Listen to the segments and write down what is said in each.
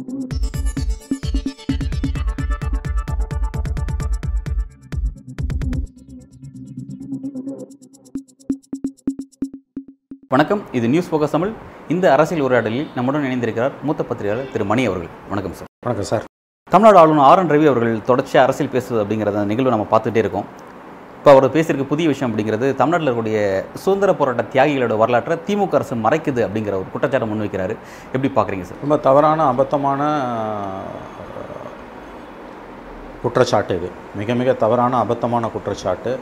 வணக்கம் இது news focus Tamil. இந்த அரசியல் உரையாடலில் நம்முடன் இணைந்திருக்கிறார் மூத்த பத்திரிகையாளர் திரு மணி அவர்கள். வணக்கம் சார். வணக்கம் சார். தமிழ்நாடு ஆளுநர் ஆர் என் ரவி அவர்கள் தொடர்ச்சியாக அரசியல் பேசுவது அப்படிங்கிறத நிகழ்வு நம்ம பார்த்துட்டே இருக்கோம். இப்போ அவர் பேசியிருக்க புதிய விஷயம் அப்படிங்கிறது தமிழ்நாட்டில் இருக்கக்கூடிய சுதந்திர போராட்ட தியாகிகளோட வரலாற்றை திமுக அரசு மறைக்குது அப்படிங்கிற ஒரு குற்றச்சாட்டை முன்வைக்கிறாரு. எப்படி பார்க்குறீங்க சார்? ரொம்ப தவறான அபத்தமான குற்றச்சாட்டு இது. மிக மிக தவறான அபத்தமான குற்றச்சாட்டு.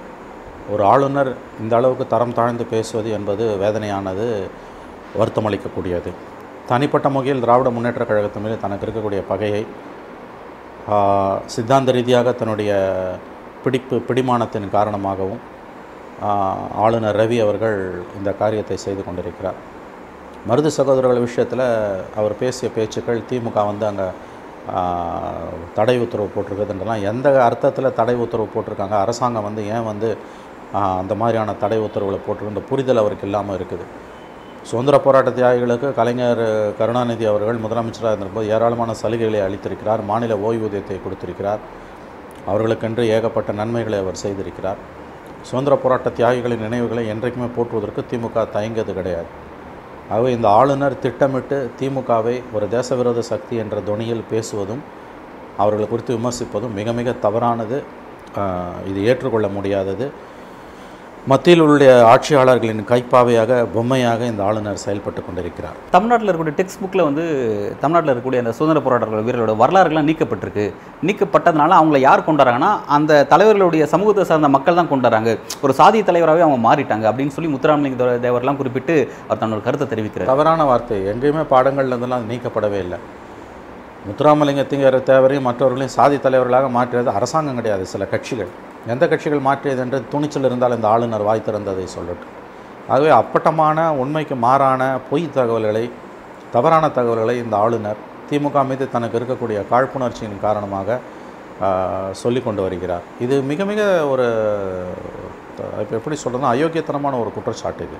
ஒரு ஆளுநர் இந்த அளவுக்கு தரம் தாழ்ந்து பேசுவது என்பது வேதனையானது வருத்தமளிக்கக்கூடியது. தனிப்பட்ட முகையில் திராவிட முன்னேற்றக் கழகத்தின் மீது தனக்கு இருக்கக்கூடிய பகையை சித்தாந்த ரீதியாக தன்னுடைய பிடிப்பு பிடிமானத்தின் காரணமாகவும் ஆளுநர் ரவி அவர்கள் இந்த காரியத்தை செய்து கொண்டிருக்கிறார். மருது சகோதரர்கள் விஷயத்தில் அவர் பேசிய பேச்சுக்கள் திமுக வந்து அங்கே தடை உத்தரவு போட்டிருக்குதுன்றலாம் எந்த அர்த்தத்தில் தடை உத்தரவு போட்டிருக்காங்க? அரசாங்கம் வந்து ஏன் வந்து அந்த மாதிரியான தடை உத்தரவுகளை போட்டிருக்குன்ற புரிதல் அவருக்கு இல்லாமல் இருக்குது. சுதந்திர போராட்ட தியாகிகளுக்கு கலைஞர் கருணாநிதி அவர்கள் முதலமைச்சராக இருந்தபோது ஏராளமான சலுகைகளை அளித்திருக்கிறார். மாநில ஓய்வூதியத்தை கொடுத்திருக்கிறார். அவர்களுக்கென்று ஏகப்பட்ட நன்மைகளை அவர் செய்திருக்கிறார். சுதந்திர போராட்ட தியாகிகளின் நினைவுகளை என்றைக்குமே போற்றுவதற்கு திமுக தயங்கியது கிடையாது. ஆகவே இந்த ஆளுநர் திட்டமிட்டு திமுகவை ஒரு தேசவிரோத சக்தி என்ற தொனியில் பேசுவதும் அவர்களை குறித்து விமர்சிப்பதும் மிக மிக தவறானது. இது ஏற்றுக்கொள்ள முடியாதது. மத்தியில் உள்ள ஆட்சியாளர்களின் கைப்பாவையாக பொம்மையாக இந்த ஆளுநர் செயல்பட்டு கொண்டிருக்கிறார். தமிழ்நாட்டில் இருக்கக்கூடிய டெக்ஸ்ட் புக்கில் வந்து தமிழ்நாட்டில் இருக்கக்கூடிய அந்த சுதந்திர போராட்ட வீரர்களோட வரலாறுகள்லாம் நீக்கப்பட்டிருக்கு. நீக்கப்பட்டதுனால அவங்கள யார் கொண்டாடுறாங்கன்னா அந்த தலைவர்களுடைய சமூகத்தை சார்ந்த மக்கள் தான் கொண்டாடுறாங்க. ஒரு சாதி தலைவராகவே அவங்க மாறிட்டாங்க அப்படின்னு சொல்லி முத்துராமலிங்க தேவ- தேவர்லாம் குறிப்பிட்டு அவர் தன்னோட கருத்தை தெரிவிக்கிறார். தவறான வார்த்தை. எங்கேயுமே பாடங்கள்ல இருந்தெல்லாம் நீக்கப்படவே இல்லை. முத்துராமலிங்கத்திங்கிற தேவரையும் மற்றவர்களையும் சாதி தலைவர்களாக மாற்றியது அரசாங்கம் கிடையாது சில கட்சிகள். எந்த கட்சிகள் மாற்றியது என்று துணிச்சல் இருந்தால் இந்த ஆளுநர் வாய் திறந்ததை சொல்லட்டும். ஆகவே அப்பட்டமான உண்மைக்கு மாறான பொய் தகவல்களை தவறான தகவல்களை இந்த ஆளுநர் திமுக மீது தனக்கு இருக்கக்கூடிய காழ்ப்புணர்ச்சியின் காரணமாக சொல்லி கொண்டு வருகிறார். இது மிக மிக ஒரு இப்போ எப்படி சொல்கிறதுனா அயோக்கியத்தனமான ஒரு குற்றச்சாட்டு இது.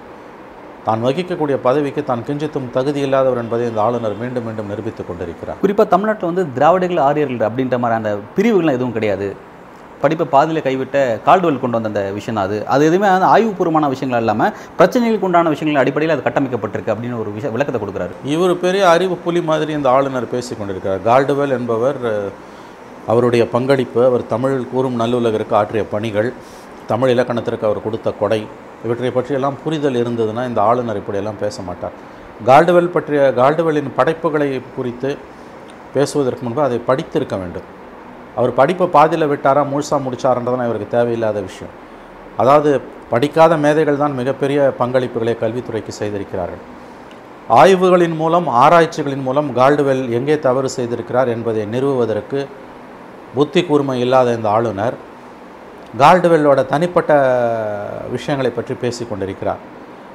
தான் வகிக்கக்கூடிய பதவிக்கு தான் கிஞ்சித்தும் தகுதி இல்லாதவர் என்பதை இந்த ஆளுநர் மீண்டும் மீண்டும் நிரூபித்துக் கொண்டிருக்கிறார். குறிப்பாக தமிழ்நாட்டில் வந்து திராவிடர்கள் ஆரியர்கள் அப்படின்ற மாதிரி அந்த பிரிவுகள்லாம் எதுவும் கிடையாது. படிப்பை பாதியில் கைவிட்ட கால்டுவெல் கொண்டு வந்த அந்த விஷயம் அது. அது எதுவுமே வந்து ஆய்வுபூர்வமான விஷயங்கள் இல்லாமல் பிரச்சனைகளுக்கு உண்டான விஷயங்கள் அடிப்படையில் அது கட்டமைக்கப்பட்டிருக்கு அப்படின்னு ஒரு விஷய விளக்கத்தை கொடுக்குறாரு. இவர் பெரிய அறிவு புலி மாதிரி இந்த ஆளுநர் பேசி கொண்டிருக்கிறார். கால்டுவெல் என்பவர் அவருடைய பங்களிப்பு அவர் தமிழ் கூறும் நல்லுலகிற்கு ஆற்றிய பணிகள் தமிழ் இலக்கணத்திற்கு அவர் கொடுத்த கொடை இவற்றை பற்றியெல்லாம் புரிதல் இருந்ததுன்னா இந்த ஆளுநர் இப்படியெல்லாம் பேச மாட்டார். கால்டுவெல் பற்றிய கால்டுவெல்லின் படைப்புகளை குறித்து பேசுவதற்கு முன்பு அதை படித்திருக்க வேண்டும். அவர் படிப்பை பாதியில் விட்டாரா முழுசாக முடிச்சாருன்றதுலாம் இவருக்கு தேவையில்லாத விஷயம். அதாவது படிக்காத மேதைகள் தான் மிகப்பெரிய பங்களிப்புகளை கல்வித்துறைக்கு செய்திருக்கிறார்கள். ஆய்வுகளின் மூலம் ஆராய்ச்சிகளின் மூலம் கால்டுவெல் எங்கே தவறு செய்திருக்கிறார் என்பதை நிறுவுவதற்கு புத்தி கூர்மை இல்லாத இந்த ஆளுநர் கால்டுவெல்லோட தனிப்பட்ட விஷயங்களை பற்றி பேசிக்கொண்டிருக்கிறார்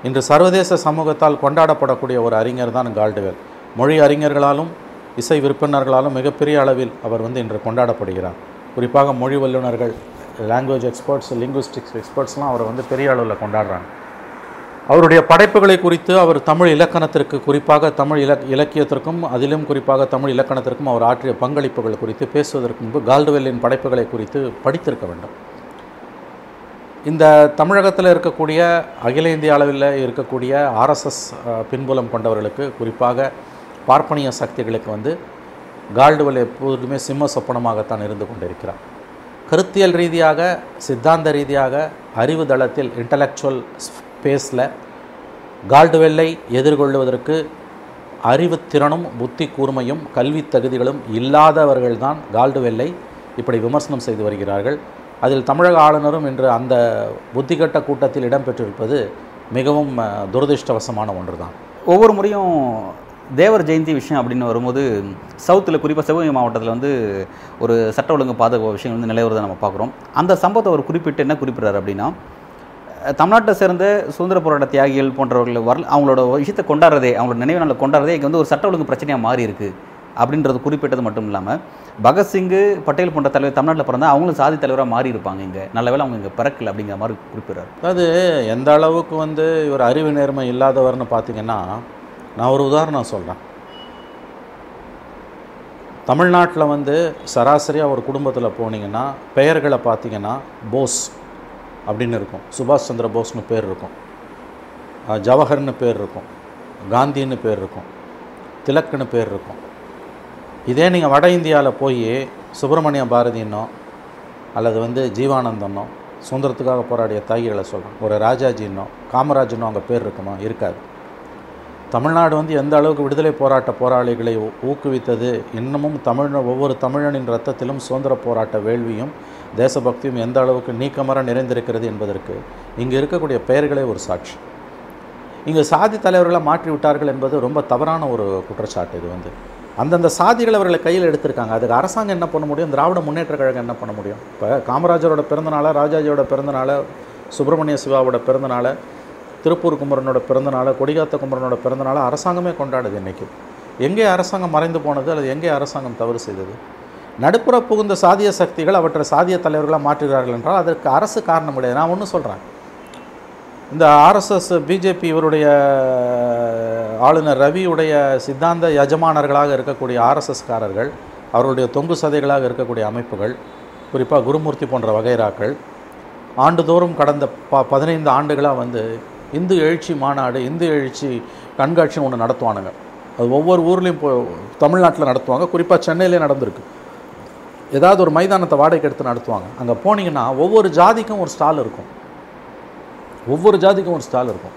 இன்று சர்வதேச சமூகத்தால் கொண்டாடப்படக்கூடிய ஒரு அறிஞர் தான் கால்டுவெல். மொழி அறிஞர்களாலும் இசை விற்பனர்களாலும் மிகப்பெரிய அளவில் அவர் வந்து இன்று கொண்டாடப்படுகிறார். குறிப்பாக மொழி வல்லுநர்கள் லாங்குவேஜ் எக்ஸ்பர்ட்ஸ் லிங்குவிஸ்டிக்ஸ் எக்ஸ்பர்ட்ஸ்லாம் அவரை வந்து பெரிய அளவில் கொண்டாடுறாங்க. அவருடைய படைப்புகளை குறித்து அவர் தமிழ் இலக்கணத்திற்கு குறிப்பாக தமிழ் இலக் இலக்கியத்திற்கும் அதிலும் குறிப்பாக தமிழ் இலக்கணத்திற்கும் அவர் ஆற்றிய பங்களிப்புகள் குறித்து பேசுவதற்கு முன்பு கால்டுவெல்லின் படைப்புகளை குறித்து படித்திருக்க வேண்டும். இந்த தமிழகத்தில் இருக்கக்கூடிய அகில இந்திய அளவில் இருக்கக்கூடிய ஆர்எஸ்எஸ் பின்புலம் கொண்டவர்களுக்கு குறிப்பாக பார்ப்பனிய சக்திகளுக்கு வந்து கால்டுவல் எப்போதுமே சிம்ம சொப்பனமாகத்தான் இருந்து கொண்டிருக்கிறார். கருத்தியல் ரீதியாக சித்தாந்த ரீதியாக அறிவு தளத்தில் இன்டலெக்சுவல் ஸ்பேஸில் கால்டுவெல்லை எதிர்கொள்வதற்கு அறிவுத்திறனும் புத்தி கூர்மையும் கல்வி தகுதிகளும் இல்லாதவர்கள்தான் கால்டுவெல்லை இப்படி விமர்சனம் செய்து வருகிறார்கள். அதில் தமிழக ஆளுநரும் இன்று அந்த புத்திகட்ட கூட்டத்தில் இடம்பெற்றிருப்பது மிகவும் துரதிருஷ்டவசமான ஒன்றுதான். ஒவ்வொரு முறையும் தேவர் ஜெயந்தி விஷயம் அப்படின்னு வரும்போது சவுத்தில் குறிப்பாக சிவகங்கை மாவட்டத்தில் வந்து ஒரு சட்ட ஒழுங்கு பாதுகாப்பு விஷயம் வந்து நிலவுறதை நம்ம பார்க்குறோம். அந்த சம்பவத்தை அவர் குறிப்பிட்டு என்ன குறிப்பிட்றாரு அப்படின்னா தமிழ்நாட்டை சேர்ந்த சுதந்திர போராட்ட தியாகிகள் போன்றவர்கள் வரல அவங்களோட விஷயத்தை கொண்டாடுறதே அவங்களோட நினைவு நாளில் கொண்டாடுறதே இங்கே வந்து ஒரு சட்ட ஒழுங்கு பிரச்சனையாக மாறி இருக்கு. அப்படின்றது குறிப்பிட்டது மட்டும் இல்லாமல் பகத்சிங்கு பட்டேல் போன்ற தலைவர் தமிழ்நாட்டில் பிறந்தால் அவங்களும் சாதி தலைவராக மாறி இருப்பாங்க இங்கே. நல்ல வேலை அவங்க இங்கே பிறக்கல அப்படிங்கிற மாதிரி குறிப்பிட்றாரு. அதாவது எந்த அளவுக்கு வந்து இவர் அறிவு நேர்மை இல்லாதவர்னு பார்த்தீங்கன்னா நான் ஒரு உதாரணம் சொல்கிறேன் தமிழ்நாட்டில் வந்து சராசரியாக ஒரு குடும்பத்தில் போனீங்கன்னா பெயர்களை பார்த்தீங்கன்னா போஸ் அப்படின்னு இருக்கும். சுபாஷ் சந்திர போஸ்னு பேர் இருக்கும். ஜவஹர்னு பேர் இருக்கும். காந்தின்னு பேர் இருக்கும். திலக்குன்னு பேர் இருக்கும். இதே நீங்கள் வட இந்தியாவில் போய் சுப்பிரமணிய பாரதின்னோ அல்லது வந்து ஜீவானந்தனோ சுதந்திரத்துக்காக போராடிய தாயிகளை சொல்கிறோம் ஒரு ராஜாஜின்னோ காமராஜனோ அங்கே பேர் இருக்குமா? இருக்காது. தமிழ்நாடு வந்து எந்த அளவுக்கு விடுதலை போராட்ட போராளிகளை ஊக்குவித்தது இன்னமும் தமிழ் ஒவ்வொரு தமிழனின் ரத்தத்திலும் சுதந்திர போராட்ட வேள்வியும் தேசபக்தியும் எந்த அளவுக்கு நீக்கமர நிறைந்திருக்கிறது என்பதற்கு இங்கு இருக்கக்கூடிய பெயர்களே ஒரு சாட்சி. இங்கு சாதி தலைவர்களை மாற்றி விட்டார்கள் என்பது ரொம்ப தவறான ஒரு குற்றச்சாட்டு இது வந்து. அந்தந்த சாதிகள் அவர்களை கையில் எடுத்திருக்காங்க. அதுக்கு அரசாங்கம் என்ன பண்ண முடியும்? திராவிட முன்னேற்ற கழகம் என்ன பண்ண முடியும்? இப்போ காமராஜரோட பிறந்தநாளை ராஜாஜியோட பிறந்தநாளை சுப்பிரமணிய சிவாவோட பிறந்தநாளை திருப்பூர் குமரனோட பிறந்தநாளை கொடிகாத்த குமரனோட பிறந்தநாளை அரசாங்கமே கொண்டாடுது இன்றைக்கி எங்கே அரசாங்கம் மறைந்து போனது அல்லது எங்கே அரசாங்கம் தவறு செய்தது? நடுப்புற புகுந்த சாதிய சக்திகள் அவற்றை சாதிய தலைவர்களாக மாற்றுகிறார்கள் என்றால் அதற்கு அரசு காரணம் கிடையாது. நான் ஒன்று சொல்கிறேன் இந்த ஆர்எஸ்எஸ் பிஜேபி இவருடைய ஆளுநர் ரவியுடைய சித்தாந்த யஜமானர்களாக இருக்கக்கூடிய ஆர்எஸ்எஸ்காரர்கள் அவர்களுடைய தொங்கு சதைகளாக இருக்கக்கூடிய அமைப்புகள் குறிப்பாக குருமூர்த்தி போன்ற வகைராக்கள் ஆண்டுதோறும் கடந்த ப பதினைந்து ஆண்டுகளாக வந்து இந்து எழுச்சி மாநாடு இந்து எழுச்சி கண்காட்சின்னு ஒன்று நடத்துவானுங்க. அது ஒவ்வொரு ஊர்லேயும் இப்போ தமிழ்நாட்டில் நடத்துவாங்க. குறிப்பாக சென்னையிலே நடந்திருக்கு. ஏதாவது ஒரு மைதானத்தை வாடகைக்கு எடுத்து நடத்துவாங்க. அங்கே போனீங்கன்னா ஒவ்வொரு ஜாதிக்கும் ஒரு ஸ்டால் இருக்கும். ஒவ்வொரு ஜாதிக்கும் ஒரு ஸ்டால் இருக்கும்.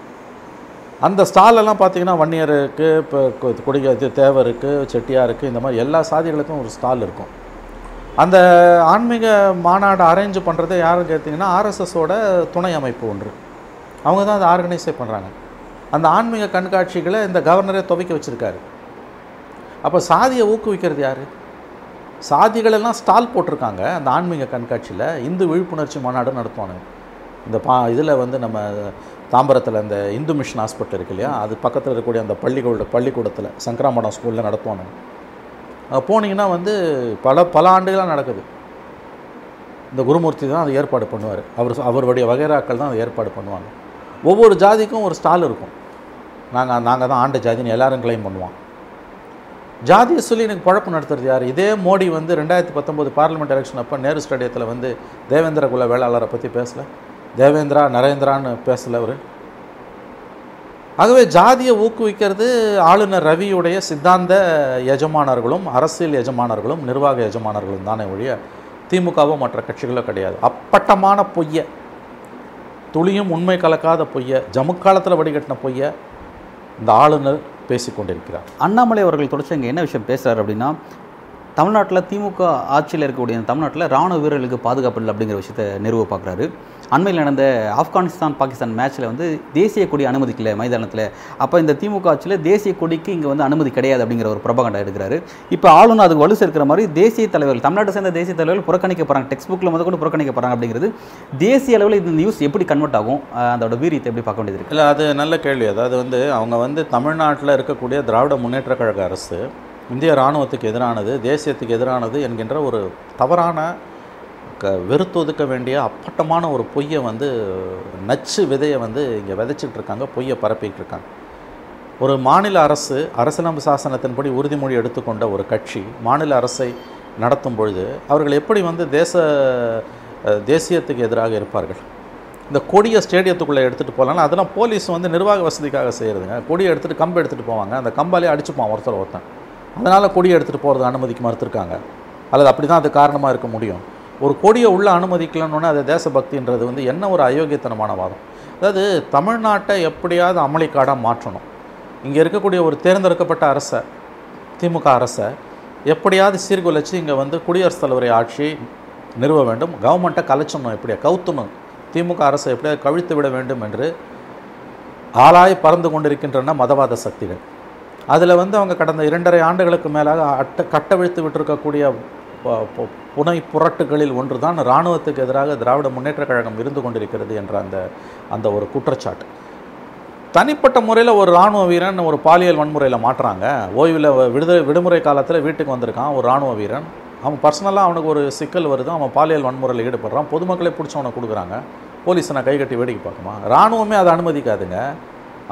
அந்த ஸ்டாலெல்லாம் பார்த்தீங்கன்னா வன்னியருக்கு இப்போ கொடிக இது தேவருக்கு செட்டியாருக்கு இந்த மாதிரி எல்லா சாதிகளுக்கும் ஒரு ஸ்டால் இருக்கும். அந்த ஆன்மீக மாநாடு அரேஞ்ச் பண்ணுறதை யாருன்னு கேட்டிங்கன்னா ஆர்எஸ்எஸோட துணை அமைப்பு ஒன்று. அவங்க தான் அதை ஆர்கனைஸே பண்ணுறாங்க அந்த ஆன்மீக கண்காட்சிகளை இந்த கவர்னரே துவைக்க வச்சுருக்காரு. அப்போ சாதியை ஊக்குவிக்கிறது யார்? சாதிகளெல்லாம் ஸ்டால் போட்டிருக்காங்க. அந்த ஆன்மீக கண்காட்சியில் இந்து விழிப்புணர்ச்சி மாநாடு நடத்துவானுங்க. இந்த பா இதில் வந்து நம்ம தாம்பரத்தில் இந்த இந்து மிஷன் ஹாஸ்பிட்டல் இருக்கு இல்லையா? அது பக்கத்தில் இருக்கக்கூடிய அந்த பள்ளிக்கூட பள்ளிக்கூடத்தில் சங்கராமடம் ஸ்கூலில் நடத்துவானுங்க. போனீங்கன்னா வந்து பல பல ஆண்டுகளாக நடக்குது. இந்த குருமூர்த்தி தான் அதை ஏற்பாடு பண்ணுவார். அவர் அவருடைய வகைராக்கள் தான் அதை ஏற்பாடு பண்ணுவாங்க. ஒவ்வொரு ஜாதிக்கும் ஒரு ஸ்டால் இருக்கும். நாங்கள் நாங்கள் தான் ஆண்ட ஜாதின்னு எல்லாரும் கிளைம் பண்ணுவான் ஜாதியை சொல்லி எனக்கு குழப்பம் நடத்துறது யார்? இதே மோடி வந்து ரெண்டாயிரத்தி பத்தொம்போது பார்லிமெண்ட் எலெக்ஷன் அப்போ நேரு ஸ்டேடியத்தில் வந்து தேவேந்திர குல வேளாளரை பற்றி பேசலை. தேவேந்திரா நரேந்திரான்னு பேசல அவர். ஆகவே ஜாதியை ஊக்குவிக்கிறது ஆளுநர் ரவியுடைய சித்தாந்த எஜமானர்களும் அரசியல் எஜமானர்களும் நிர்வாக எஜமானர்களும் தானே ஒழிய திமுகவோ மற்ற கட்சிகளோ கிடையாது. அப்பட்டமான பொய்யை துளியும் உண்மை கலக்காத பொய்யை ஜமுக்காலத்தில் வடிகட்டின பொய்யை இந்த ஆளுநர் பேசிக்கொண்டிருக்கிறார். அண்ணாமலை அவர்கள் தொடர்ச்சி இங்கே என்ன விஷயம் பேசுகிறார் அப்படின்னா தமிழ்நாட்டில் திமுக ஆட்சியில் இருக்கக்கூடிய தமிழ்நாட்டில் ராணுவ வீரர்களுக்கு பாதுகாப்பு இல்லை அப்படிங்கிற விஷயத்தை நிறுவ பார்க்குறாரு. அண்மையில் நடந்த ஆப்கானிஸ்தான் பாகிஸ்தான் மேட்ச்சில் வந்து தேசிய கொடி அனுமதிக்கல மைதானத்தில். அப்போ இந்த திமுக ஆட்சியில் தேசிய கொடிக்கு இங்கே வந்து அனுமதி கிடையாது அப்படிங்கிற ஒரு பிரபகண்டா எடுக்கிறாரு. இப்போ ஆளுநர் அதுக்கு வலு சேர்க்கிற மாதிரி தேசிய தலைவர்கள் தமிழ்நாட்டை சேர்ந்த தேசிய தலைவர்கள் புறக்கணிக்க போகிறாங்க டெக்ஸ்ட் புக்கில் முதல் கூட புறக்கணிக்க போகிறாங்க அப்படிங்கிறது தேசிய அளவில் இந்த நியூஸ் எப்படி கன்வெர்ட் ஆகும்? அதோட வீரியத்தை எப்படி பார்க்க வேண்டியது இல்லை அது நல்ல கேள்வி. அதாவது வந்து அவங்க வந்து தமிழ்நாட்டில் இருக்கக்கூடிய திராவிட முன்னேற்ற கழக அரசு இந்திய இராணுவத்துக்கு எதிரானது தேசியத்துக்கு எதிரானது என்கின்ற ஒரு தவறான க வெறுத்தொதுக்க வேண்டிய அப்பட்டமான ஒரு பொய்யை வந்து நச்சு விதையை வந்து இங்கே விதைச்சிட்டு இருக்காங்க பொய்யை பரப்பிக்கிட்டு இருக்காங்க. ஒரு மாநில அரசு அரசியலமைப்பு சாசனத்தின்படி உறுதிமொழி எடுத்துக்கொண்ட ஒரு கட்சி மாநில அரசை நடத்தும் பொழுது அவர்கள் எப்படி வந்து தேச தேசியத்துக்கு எதிராக இருப்பார்கள்? இந்த கொடியை ஸ்டேடியத்துக்குள்ளே எடுத்துகிட்டு போகலாம் அதெல்லாம் போலீஸ் வந்து நிர்வாக வசதிக்காக செய்கிறதுங்க கொடியை எடுத்துகிட்டு கம்பை எடுத்துகிட்டு போவாங்க. அந்த கம்பாலே அடிச்சுப்பான் ஒருத்தர் ஒருத்தன். அதனால் கொடியை எடுத்துகிட்டு போகிறது அனுமதிக்கு மறுத்துருக்காங்க. அல்லது அப்படி தான் அது காரணமாக இருக்க முடியும். ஒரு கொடியை உள்ளே அனுமதிக்கலன்னு அது தேசபக்தின்றது வந்து என்ன ஒரு அயோக்கியத்தனமான வாதம். அதாவது தமிழ்நாட்டை எப்படியாவது அமளிக்காடாக மாற்றணும். இங்கே இருக்கக்கூடிய ஒரு தேர்ந்தெடுக்கப்பட்ட அரசை திமுக அரசை எப்படியாவது சீர்குலைச்சு இங்கே வந்து குடியரசுத் தலைவரை ஆட்சி நிறுவ வேண்டும். கவர்மெண்ட்டை கலைச்சணும் எப்படியா? கவுத்தணும். திமுக அரசை எப்படியாவது கவிழ்த்து விட வேண்டும் என்று ஆளாய் பறந்து கொண்டிருக்கின்றன மதவாத சக்திகள். அதில் வந்து அவங்க கடந்த இரண்டரை ஆண்டுகளுக்கு மேலாக அட்ட கட்டவிழ்த்து விட்டிருக்கக்கூடிய பு- புனை புரட்டுகளில் ஒன்று தான் இராணுவத்துக்கு எதிராக திராவிட முன்னேற்ற கழகம் இருந்து கொண்டிருக்கிறது என்ற அந்த அந்த ஒரு குற்றச்சாட்டு. தனிப்பட்ட முறையில் ஒரு இராணுவ வீரன் ஒரு பாலியல் வன்முறையில் மாட்டுறாங்க. ஓய்வில் விடுதலை விடுமுறை காலத்தில் வீட்டுக்கு வந்திருக்கான் ஒரு இராணுவ வீரன். அவன் பர்சனலாக அவனுக்கு ஒரு சிக்கல் வருது அவன் பாலியல் வன்முறையில் ஈடுபடுறான் பொதுமக்களே பிடிச்சவனை கொடுக்குறாங்க. போலீஸை நான் கைகட்டி வேடிக்கை பார்க்குமா? இராணுவமே அதை அனுமதிக்காதுங்க.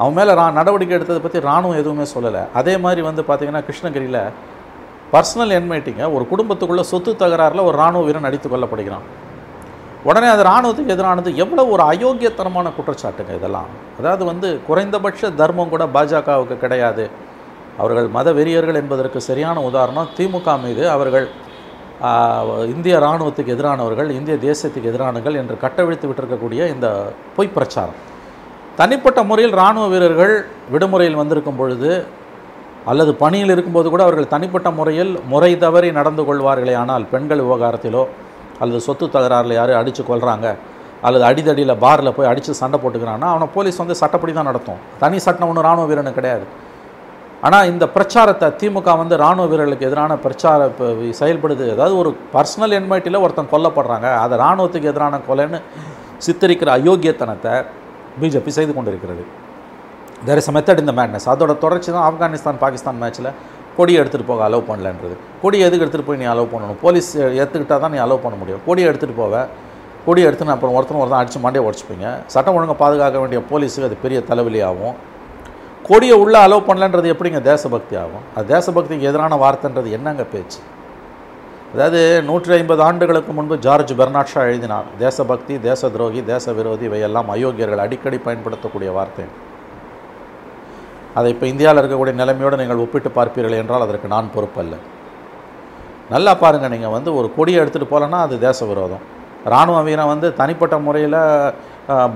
அவன் மேலே ரா நடவடிக்கை எடுத்ததை பற்றி இராணுவம் எதுவுமே சொல்லலை. அதே மாதிரி வந்து பார்த்திங்கன்னா கிருஷ்ணகிரியில் பர்சனல் என்மேட்டிங்க ஒரு குடும்பத்துக்குள்ளே சொத்து தகராறில் ஒரு ராணுவ வீரன் அடித்து கொல்லப்படுகிறான். உடனே அது ராணுவத்துக்கு எதிரானது எவ்வளோ ஒரு அயோக்கியத்தனமான குற்றச்சாட்டுங்க இதெல்லாம். அதாவது வந்து குறைந்தபட்ச தர்மம் கூட பாஜகவுக்கு கிடையாது. அவர்கள் மத வெறியர்கள் என்பதற்கு சரியான உதாரணம் திமுக மீது அவர்கள் இந்திய இராணுவத்துக்கு எதிரானவர்கள் இந்திய தேசத்துக்கு எதிரானவர்கள் என்று கட்டவிழ்த்து விட்டிருக்கக்கூடிய இந்த பொய் பிரச்சாரம். தனிப்பட்ட முறையில் இராணுவ வீரர்கள் விடுமுறையில் வந்திருக்கும் பொழுது அல்லது பணியில் இருக்கும்போது கூட அவர்கள் தனிப்பட்ட முறையில் முறை தவறி நடந்து கொள்வார்களே ஆனால் பெண்கள் விவகாரத்திலோ அல்லது சொத்து தகராறில் யாரும் அடித்து கொள்கிறாங்க அல்லது அடிதடியில் பாரில் போய் அடித்து சண்டை போட்டுக்கிறான்னா அவனை போலீஸ் வந்து சட்டப்படி தான் நடத்தும். தனி சட்டம் ஒன்றும் இராணுவ வீரனு கிடையாது. ஆனால் இந்த பிரச்சாரத்தை திமுக வந்து ராணுவ வீரர்களுக்கு எதிரான பிரச்சார செயல்படுது. அதாவது ஒரு பர்சனல் என்மைட்டியில் ஒருத்தன் கொல்லப்படுறாங்க. அதை ராணுவத்துக்கு எதிரான கொலைன்னு சித்தரிக்கிற அயோக்கியத்தனத்தை பிஜேபி செய்து கொண்டிருக்கிறது. தேர் இஸ் அ மெத்தட் இந்த மேட்னஸ் அதோட தொடர்ச்சி தான் ஆப்கானிஸ்தான் பாகிஸ்தான் மேட்ச்சில் கொடியை எடுத்துகிட்டு போக அலோவ் பண்ணலன்றது. கொடியை எதுக்கு எடுத்துகிட்டு போய் நீ அலோவ் பண்ணணும்? போலீஸ் எடுத்துக்கிட்டால் தான் நீ அலோவ் பண்ண முடியும். கொடியை எடுத்துகிட்டு போவ கொடியை எடுத்து நான் அப்புறம் ஒருத்தன் ஒருத்தன் அடித்து மாண்டே உடச்சிப்பீங்க. சட்டம் ஒழுங்கை பாதுகாக்க வேண்டிய போலீஸுக்கு அது பெரிய தலைவலி ஆகும் கொடியை உள்ளே அலோவ் பண்ணலன்றது எப்படிங்க? தேசபக்தி ஆகும் அது தேசபக்திக்கு எதிரான வார்த்தைன்றது என்னங்க பேச்சு? அதாவது நூற்றி ஐம்பது ஆண்டுகளுக்கு முன்பு ஜார்ஜ் பெர்னாட்ஷா எழுதினார் தேசபக்தி தேச துரோகி தேச விரோதி இவையெல்லாம் அயோக்கியர்கள் அடிக்கடி பயன்படுத்தக்கூடிய வார்த்தை. அதை இப்போ இந்தியாவில் இருக்கக்கூடிய நிலைமையோடு நீங்கள் ஒப்பிட்டு பார்ப்பீர்கள் என்றால் அதற்கு நான் பொறுப்பல்ல. நல்லா பாருங்கள் நீங்கள் வந்து ஒரு கொடியை எடுத்துகிட்டு போகலன்னா அது தேச விரோதம் இராணுவ வீரன் வந்து தனிப்பட்ட முறையில்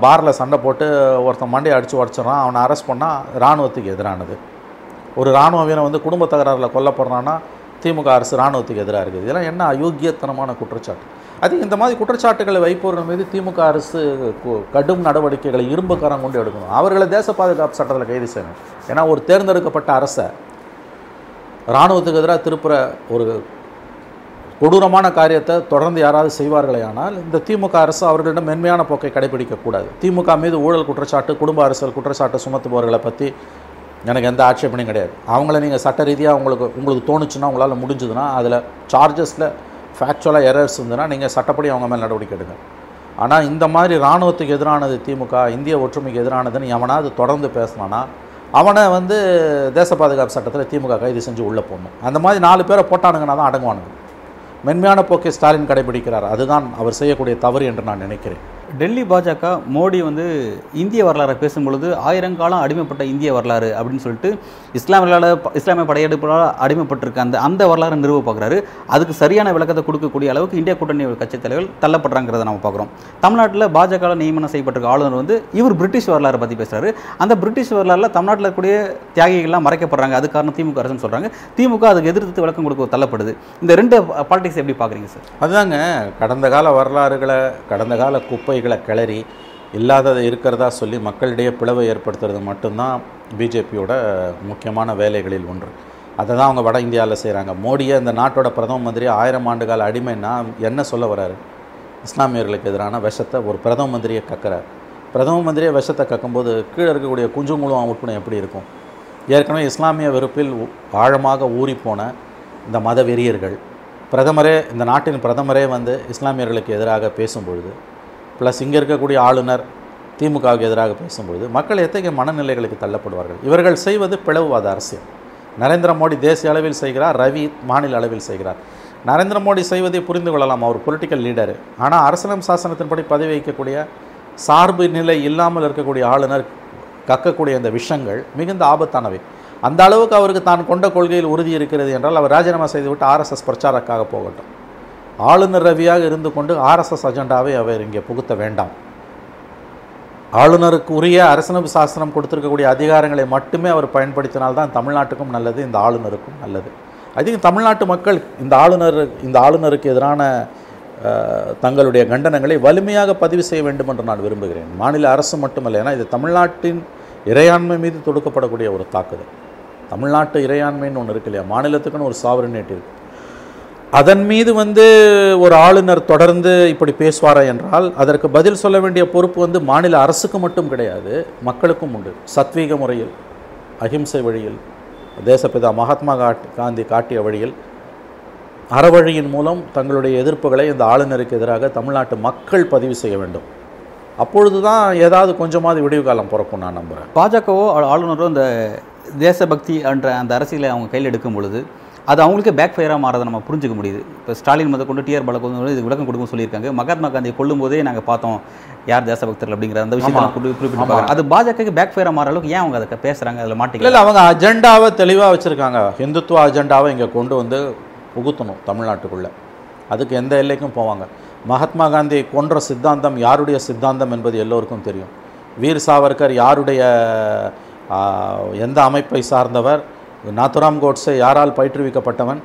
பாரில் சண்டை போட்டு ஒருத்தன் மண்டையை அடித்து உடச்சிட்றான் அவனை அரெஸ்ட் பண்ணால் இராணுவத்துக்கு எதிரானது. ஒரு இராணுவ வீரன் வந்து குடும்ப தகராறில் கொல்லப்படுறான்னா திமுக அரசு இராணுவத்துக்கு எதிராக இருக்குது. இதெல்லாம் என்ன அயோக்கியத்தனமான குற்றச்சாட்டு? அது இந்த மாதிரி குற்றச்சாட்டுகளை வைப்பவர்கள் மீது திமுக அரசு கு- கடும் நடவடிக்கைகளை இரும்பு கரம் கொண்டு எடுக்கணும். அவர்களை தேச பாதுகாப்பு சட்டத்தில் கைது செய்யணும். ஏன்னா ஒரு தேர்ந்தெடுக்கப்பட்ட அரசை இராணுவத்துக்கு எதிராக திருப்புற ஒரு கொடூரமான காரியத்தை தொடர்ந்து யாராவது செய்வார்களே ஆனால் இந்த திமுக அரசு அவர்களிடம் மென்மையான போக்கை கடைபிடிக்கக்கூடாது திமுக மீது ஊழல் குற்றச்சாட்டு குடும்ப அரசியல் குற்றச்சாட்டு சுமத்துபவர்களை பற்றி எனக்கு எந்த ஆட்சேபனையும் கிடையாது. அவங்கள நீங்கள் சட்ட ரீதியாக உங்களுக்கு உங்களுக்கு தோணுச்சுன்னா உங்களால் முடிஞ்சதுன்னா அதில் சார்ஜஸில் ஃபேக்சுவலாக எரர்ஸ் இருந்ததுன்னா நீங்கள் சட்டப்படி அவங்க மேல் நடவடிக்கை எடுங்க. ஆனால் இந்த மாதிரி இராணுவத்துக்கு எதிரானது திமுக இந்திய ஒற்றுமைக்கு எதிரானதுன்னு எவனாவது தொடர்ந்து பேசினானா அவனை வந்து தேச பாதுகாப்பு சட்டத்தில் திமுக கைது செஞ்சு உள்ளே போடணும். அந்த மாதிரி நாலு பேரை போட்டானுங்கன்னா தான் அடங்குவானுங்க. மென்மையான போக்கை ஸ்டாலின் கடைபிடிக்கிறார். அதுதான் அவர் செய்யக்கூடிய தவறு என்று நான் நினைக்கிறேன். டெல்லி பாஜக மோடி வந்து இந்திய வரலாறை பேசும்பொழுது ஆயிரங்காலம் அடிமைப்பட்ட இந்திய வரலாறு அப்படின்னு சொல்லிட்டு இஸ்லாமியர்களால் இஸ்லாமிய படையெடுப்பால் அடிமைப்பட்டிருக்க அந்த அந்த வரலாறு நிறுவ பார்க்குறாரு. அதுக்கு சரியான விளக்கத்தை கொடுக்கக்கூடிய அளவுக்கு இந்திய கூட்டணி கட்சித் தலைவர்கள் தள்ளப்படுறாங்கிறத நம்ம பார்க்குறோம். தமிழ்நாட்டில் பாஜக நியமனம் செய்யப்பட்டிருக்க ஆளுநர் வந்து இவர் பிரிட்டிஷ் வரலாறு பற்றி பேசுகிறாரு அந்த பிரிட்டிஷ் வரலாறில் தமிழ்நாட்டில் இருக்கக்கூடிய தியாகிகள்லாம் மறைக்கப்படுறாங்க. அது காரணம் திமுக அரசுன்னு சொல்கிறாங்க திமுக அதுக்கு எதிர்த்து விளக்கம் கொடுக்க தள்ளப்படுது. இந்த ரெண்டு பாலிடிக்ஸ் எப்படி பார்க்குறீங்க சார் அதுதாங்க கடந்த கால வரலாறுகளை கடந்த கால குப்பை குப்பைகளை கிளறி இல்லாததை இருக்கிறதா சொல்லி மக்களிடையே பிளவை ஏற்படுத்துறது மட்டும்தான் பிஜேபியோட முக்கியமான வேலைகளில் ஒன்று. அதை தான் அவங்க வட இந்தியாவில் செய்கிறாங்க மோடியை இந்த நாட்டோட பிரதம மந்திரி ஆயிரம் ஆண்டு கால அடிமைன்னா என்ன சொல்ல வராரு இஸ்லாமியர்களுக்கு எதிரான விஷத்தை ஒரு பிரதம மந்திரியை கக்கிறார். பிரதம மந்திரியை விஷத்தை கக்கும்போது கீழே இருக்கக்கூடிய குஞ்சுங்குழும் உட்படம் எப்படி இருக்கும்? ஏற்கனவே இஸ்லாமிய வெறுப்பில் ஆழமாக ஆழமாக ஊறிப்போன இந்த மத வெறியர்கள் பிரதமரே இந்த நாட்டின் பிரதமரே வந்து இஸ்லாமியர்களுக்கு எதிராக பேசும்பொழுது ப்ளஸ் இங்கே இருக்கக்கூடிய ஆளுநர் திமுகவுக்கு எதிராக பேசும்பொழுது மக்கள் எத்தகைய மனநிலைகளுக்கு தள்ளப்படுவார்கள்? இவர்கள் செய்வது பிளவுவாத அரசியல். நரேந்திர மோடி தேசிய அளவில் செய்கிறார் ரவி மாநில அளவில் செய்கிறார். நரேந்திர மோடி செய்வதை புரிந்து கொள்ளலாம் அவர் பொலிட்டிக்கல் லீடர் ஆனால் அரசியலம் சாசனத்தின்படி பதவி வைக்கக்கூடிய சார்பு நிலை இல்லாமல் இருக்கக்கூடிய ஆளுநர் கக்கக்கூடிய இந்த விஷயங்கள் மிகுந்த ஆபத்தானவை. அந்த அளவுக்கு அவருக்கு தான் கொண்ட கொள்கையில் உறுதி இருக்கிறது என்றால் அவர் ராஜினாமா செய்துவிட்டு ஆர்எஸ்எஸ் பிரச்சாரக்காக போகட்டும். ஆளுநர் ரவியாக இருந்து கொண்டு ஆர்எஸ்எஸ் அஜெண்டாவை அவர் இங்கே புகுத்த வேண்டாம். ஆளுநருக்கு உரிய அரசனவு சாசனம் கொடுத்துருக்கக்கூடிய அதிகாரங்களை மட்டுமே அவர் பயன்படுத்தினால்தான் தமிழ்நாட்டுக்கும் நல்லது இந்த ஆளுநருக்கும் நல்லது. ஐ திங்க் தமிழ்நாட்டு மக்கள் இந்த ஆளுநர் இந்த ஆளுநருக்கு எதிரான தங்களுடைய கண்டனங்களை வலிமையாக பதிவு செய்ய வேண்டும் என்று நான் விரும்புகிறேன். மாநில அரசு மட்டுமல்ல ஏன்னா இது தமிழ்நாட்டின் இறையாண்மை மீது தொடுக்கப்படக்கூடிய ஒரு தாக்குதல். தமிழ்நாட்டு இறையாண்மைன்னு ஒன்று இருக்கு இல்லையா? மாநிலத்துக்குன்னு ஒரு சாவரினேட் இருக்குது அதன் மீது வந்து ஒரு ஆளுநர் தொடர்ந்து இப்படி பேசுவாரா என்றால் அதற்கு பதில் சொல்ல வேண்டிய பொறுப்பு வந்து மாநில அரசுக்கு மட்டும் கிடையாது மக்களுக்கும் உண்டு. சத்வீக முறையில் அஹிம்சை வழியில் தேசப்பிதா மகாத்மா காந்தி காட்டிய வழியில் அறவழியின் மூலம் தங்களுடைய எதிர்ப்புகளை இந்த ஆளுநருக்கு எதிராக தமிழ்நாட்டு மக்கள் பதிவு செய்ய வேண்டும். அப்பொழுது தான் ஏதாவது கொஞ்சமாவது விடிவு காலம் பிறக்கும் நான் நம்புகிறேன் பாஜகவோ ஆளுநரோ இந்த தேசபக்தி என்ற அந்த அரசியலை அவங்க கையில் எடுக்கும் பொழுது அது அவங்களுக்கே பேக் ஃபயராக மாறதை நம்ம புரிஞ்சுக்க முடியுது. இப்போ ஸ்டாலின் மத கொண்டு டிஆர் வந்து இது விளக்கம் கொடுக்கும் சொல்லியிருக்காங்க. மகாத்மா காந்தியை கொல்லும் போதே நாங்கள் பார்த்தோம் யார் தேசபக்தர்கள் அப்படிங்கிற அந்த குறி- குறிப்பிட்டு அது பாஜகவுக்கு பேக் ஃபயராக மாற அளவுக்கு ஏன் அவங்க அதை பேசுகிறாங்க அதில் மாட்டிக்கல? இல்லை அவங்க அஜெண்டாவை தெளிவாக வச்சுருக்காங்க. ஹிந்துத்துவ அஜெண்டாவை இங்கே கொண்டு வந்து புகுத்தணும் தமிழ்நாட்டுக்குள்ளே. அதுக்கு எந்த எல்லைக்கும் போவாங்க. மகாத்மா காந்தியை கொன்ற சித்தாந்தம் யாருடைய சித்தாந்தம் என்பது எல்லோருக்கும் தெரியும். வீர் சாவர்கர் யாருடைய எந்த அமைப்பை சார்ந்தவர்? நாத்துராம் கோட்ஸே யாரால் பயிற்றுவிக்கப்பட்டவன்?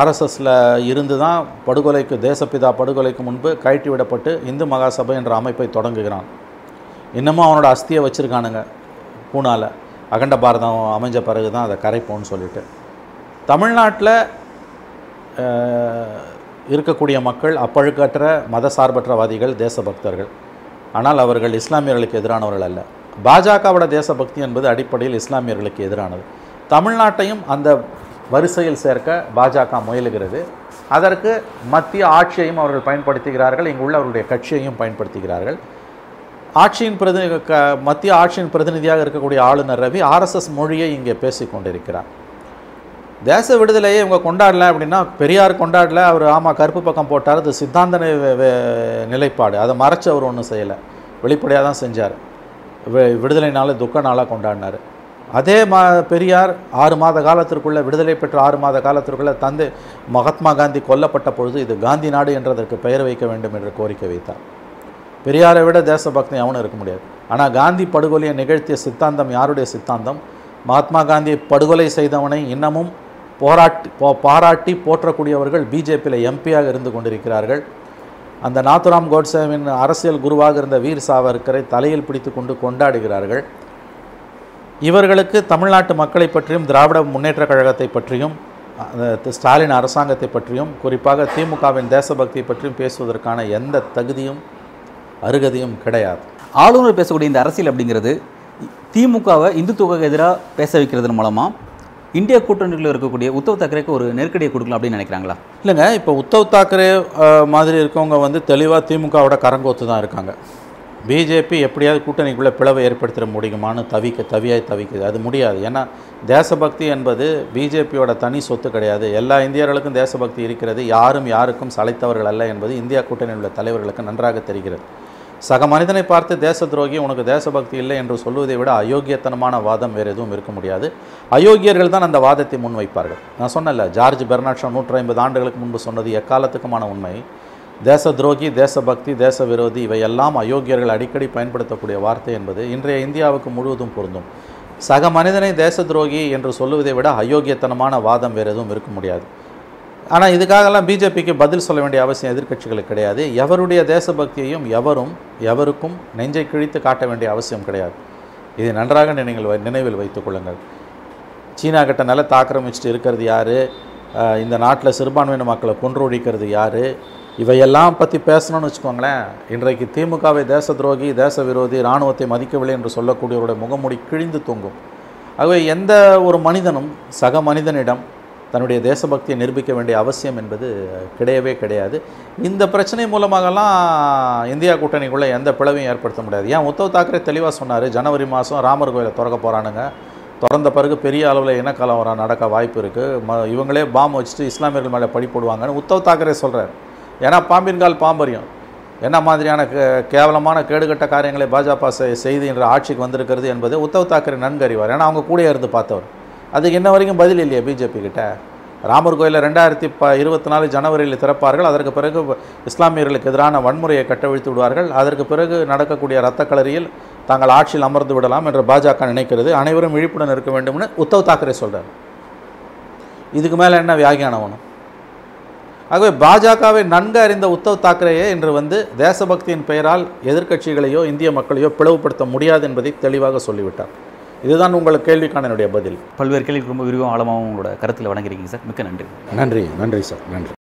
ஆர்எஸ்எஸில் இருந்து தான் படுகொலைக்கு தேசப்பிதா படுகொலைக்கு முன்பு கழட்டி விடப்பட்டு இந்து மகாசபை என்ற அமைப்பை தொடங்குகிறான். இன்னமும் அவனோட அஸ்தியை வச்சுருக்கானுங்க பூனாவில் அகண்ட பாரதம் அமைஞ்ச பிறகு தான் அதை கரைப்போம்னு சொல்லிட்டு. தமிழ்நாட்டில் இருக்கக்கூடிய மக்கள் அப்பழுக்கற்ற மத சார்பற்றவாதிகள் தேசபக்தர்கள். ஆனால் அவர்கள் இஸ்லாமியர்களுக்கு எதிரானவர்கள் அல்ல. பாஜகவோட தேசபக்தி என்பது அடிப்படையில் இஸ்லாமியர்களுக்கு எதிரானது. தமிழ்நாட்டையும் அந்த வரிசையில் சேர்க்க பாஜக முயலுகிறது. அதற்கு மத்திய ஆட்சியையும் அவர்கள் பயன்படுத்துகிறார்கள் இங்குள்ள அவருடைய கட்சியையும் பயன்படுத்துகிறார்கள். ஆட்சியின் பிரதி க மத்திய ஆட்சியின் பிரதிநிதியாக இருக்கக்கூடிய ஆளுநர் ரவி ஆர்எஸ்எஸ் மொழியை இங்கே பேசிக்கொண்டிருக்கிறார் தேச விடுதலையை இவங்க கொண்டாடல அப்படின்னா பெரியார் கொண்டாடல அவர் ஆமாம் கருப்பு பக்கம் போட்டார் அது சித்தாந்த நிலைப்பாடு. அதை மறைச்சு அவர் ஒன்றும் செய்யலை. வெளிப்படையாக தான் செஞ்சார். வி- விடுதலை நாளை துக்க நாளாக கொண்டாடினார். அதே மா பெரியார் ஆறு மாத காலத்திற்குள்ளே விடுதலை பெற்ற ஆறு மாத காலத்திற்குள்ளே தந்தை மகாத்மா காந்தி கொல்லப்பட்ட பொழுது இது காந்தி நாடு என்றதற்கு பெயர் வைக்க வேண்டும் என்று கோரிக்கை வைத்தார். பெரியாரை விட தேசபக்தி அவனும் இருக்க முடியாது. ஆனால் காந்தி படுகொலையை நிகழ்த்திய சித்தாந்தம் யாருடைய சித்தாந்தம்? மகாத்மா காந்தியை படுகொலை செய்தவனை இன்னமும் போராட்டி போ பாராட்டி போற்றக்கூடியவர்கள் பிஜேபியில் எம்பியாக இருந்து கொண்டிருக்கிறார்கள். அந்த நாத்துராம் கோட்சேவின் அரசியல் குருவாக இருந்த வீர் சாவர்கரை தலையில் பிடித்து கொண்டு கொண்டாடுகிறார்கள். இவர்களுக்கு தமிழ்நாட்டு மக்களை பற்றியும் திராவிட முன்னேற்றக் கழகத்தை பற்றியும் ஸ்டாலின் அரசாங்கத்தை பற்றியும் குறிப்பாக திமுகவின் தேசபக்தியை பற்றியும் பேசுவதற்கான எந்த தகுதியும் அருகதையும் கிடையாது. ஆளுநர் பேசக்கூடிய இந்த அரசியல் அப்படிங்கிறது திமுகவை இந்துத்துவக்கு எதிராக பேச வைக்கிறதன் மூலமாக இந்திய கூட்டணியில் இருக்கக்கூடிய உத்தவ் தாக்கரேக்கு ஒரு நெருக்கடியை கொடுக்கலாம் அப்படின்னு நினைக்கிறாங்களா? இல்லைங்க இப்போ உத்தவ் தாக்கரே மாதிரி இருக்கவங்க வந்து தெளிவாக திமுகவோட கரங்கோத்து தான் இருக்காங்க. பிஜேபி எப்படியாவது கூட்டணிக்குள்ளே பிளவை ஏற்படுத்திட முடியுமான்னு தவிக்க தவியாய் தவிக்குது. அது முடியாது. ஏன்னா தேசபக்தி என்பது பிஜேபியோட தனி சொத்து கிடையாது. எல்லா இந்தியர்களுக்கும் தேசபக்தி இருக்கிறது. யாரும் யாருக்கும் சளைத்தவர்கள் அல்ல என்பது இந்தியா கூட்டணியில் உள்ள தலைவர்களுக்கு நன்றாக தெரிகிறது. சக மனிதனை பார்த்து தேச துரோகி உனக்கு தேசபக்தி இல்லை என்று சொல்வதை விட அயோக்கியத்தனமான வாதம் வேறு எதுவும் இருக்க முடியாது. அயோக்கியர்கள் தான் அந்த வாதத்தை முன்வைப்பார்கள். நான் சொன்னல ஜார்ஜ் பெர்னாட்ஷா நூற்றி ஐம்பது ஆண்டுகளுக்கு முன்பு சொன்னது எக்காலத்துக்குமான உண்மை. தேச துரோகி தேசபக்தி தேச விரோதி இவையெல்லாம் அயோக்கியர்கள் அடிக்கடி பயன்படுத்தக்கூடிய வார்த்தை என்பது இன்றைய இந்தியாவுக்கு முழுவதும் பொருந்தும். சக மனிதனை தேச துரோகி என்று சொல்லுவதை விட அயோக்கியத்தனமான வாதம் வேறு எதுவும் இருக்க முடியாது. ஆனால் இதுக்காகலாம் பிஜேபிக்கு பதில் சொல்ல வேண்டிய அவசியம் எதிர்க்கட்சிகளுக்கு கிடையாது. எவருடைய தேசபக்தியையும் எவரும் எவருக்கும் நெஞ்சை கிழித்து காட்ட வேண்டிய அவசியம் கிடையாது. இதை நன்றாக நீங்கள் நினைவில் வைத்துக் கொள்ளுங்கள். சீனா கிட்ட நிலத்தை ஆக்கிரமிச்சுட்டு இருக்கிறது யார்? இந்த நாட்டில் சிறுபான்மையின மக்களை கொன்றொழிக்கிறது யார்? இவையெல்லாம் பற்றி பேசணும்னு வச்சுக்கோங்களேன். இன்றைக்கு திமுகவை தேச துரோகி தேச விரோதி இராணுவத்தை மதிக்கவில்லை என்று சொல்லக்கூடியவருடைய முகமூடி கிழிந்து தொங்கும். ஆகவே எந்த ஒரு மனிதனும் சக மனிதனிடம் தன்னுடைய தேசபக்தியை நிரூபிக்க வேண்டிய அவசியம் என்பது கிடையவே கிடையாது. இந்த பிரச்சனை மூலமாகலாம் இந்தியா கூட்டணிக்குள்ளே எந்த பிளவையும் ஏற்படுத்த முடியாது. ஏன்? உத்தவ் தாக்கரே தெளிவாக சொன்னார் ஜனவரி மாதம் ராமர் கோயிலை திறக்க போகிறானுங்க திறந்த பிறகு பெரிய அளவில் இனக்கலவரம் நடக்க வாய்ப்பு இருக்குது ம இவங்களே பாம் வச்சுட்டு இஸ்லாமியர்கள் மேலே படி போடுவாங்கன்னு உத்தவ் தாக்கரே சொல்கிறார் ஏன்னா பாம்பின் கால் பாம்பரியம். என்ன மாதிரியான கே- கேவலமான கேடுகட்ட காரியங்களை பாஜக செய்து என்ற ஆட்சிக்கு வந்திருக்கிறது என்பதை உத்தவ் தாக்கரே நன்கு அறிவார் ஏன்னா அவங்க கூடயே இருந்து பார்த்தவர். அதுக்கு இன்ன வரைக்கும் பதில் இல்லையா பிஜேபி கிட்ட. ராமர் கோயிலில் ரெண்டாயிரத்தி ப இருபத்தி நாலு ஜனவரியில் திறப்பார்கள். அதற்கு பிறகு இஸ்லாமியர்களுக்கு எதிரான வன்முறையை கட்டவிழ்த்து விடுவார்கள். அதற்கு பிறகு நடக்கக்கூடிய இரத்த களரியில் தாங்கள் ஆட்சியில் அமர்ந்து விடலாம் என்று பாஜக நினைக்கிறது. அனைவரும் விழிப்புடன் இருக்க வேண்டும்னு உத்தவ் தாக்கரே சொல்கிறார் இதுக்கு மேலே என்ன வியாகியானம் வேணும்? ஆகவே பாஜகவை நன்கு அறிந்த உத்தவ் தாக்கரேயே இன்று வந்து தேசபக்தியின் பெயரால் எதிர்க்கட்சிகளையோ இந்திய மக்களையோ பிளவுபடுத்த முடியாது என்பதை தெளிவாக சொல்லிவிட்டார். இதுதான் உங்கள் கேள்விக்கான என்னுடைய பதில். பல்வேறு கேள்விக்கு ரொம்ப விரிவாக ஆழமாகவும் உங்களோட கருத்தில் வழங்கியிருக்கீங்க சார். மிக்க நன்றி. நன்றி நன்றி சார். நன்றி.